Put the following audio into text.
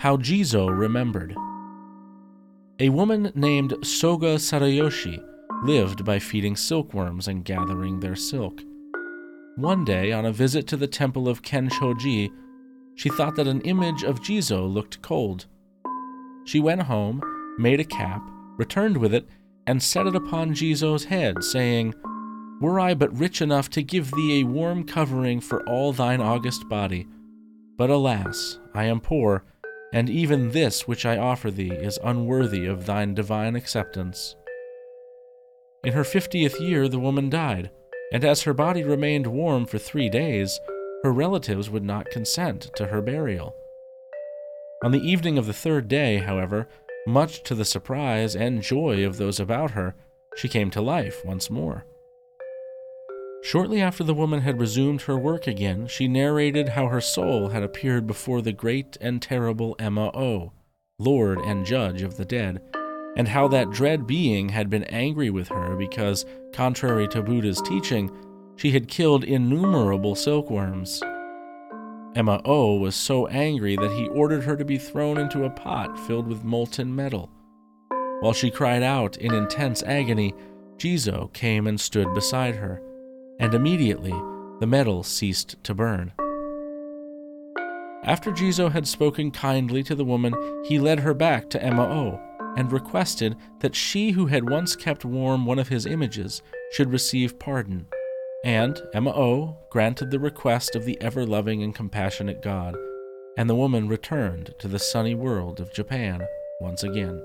How Jizo Remembered. A woman named Soga Sarayoshi lived by feeding silkworms and gathering their silk. One day, on a visit to the temple of Kenshoji, she thought that an image of Jizo looked cold. She went home, made a cap, returned with it, and set it upon Jizo's head, saying, Were I but rich enough to give thee a warm covering for all thine august body. But alas, I am poor, and even this which I offer thee is unworthy of thine divine acceptance. In her fiftieth year, the woman died, and as her body remained warm for three days, her relatives would not consent to her burial. On the evening of the third day, however, much to the surprise and joy of those about her, she came to life once more. Shortly after the woman had resumed her work again, she narrated how her soul had appeared before the great and terrible Emma O, Lord and Judge of the dead, and how that dread being had been angry with her because, contrary to Buddha's teaching, she had killed innumerable silkworms. Emma O was so angry that he ordered her to be thrown into a pot filled with molten metal. While she cried out in intense agony, Jizo came and stood beside her, and immediately the metal ceased to burn. After Jizo had spoken kindly to the woman, he led her back to Emma O and requested that she who had once kept warm one of his images should receive pardon. And Emma O granted the request of the ever loving and compassionate God, and the woman returned to the sunny world of Japan once again.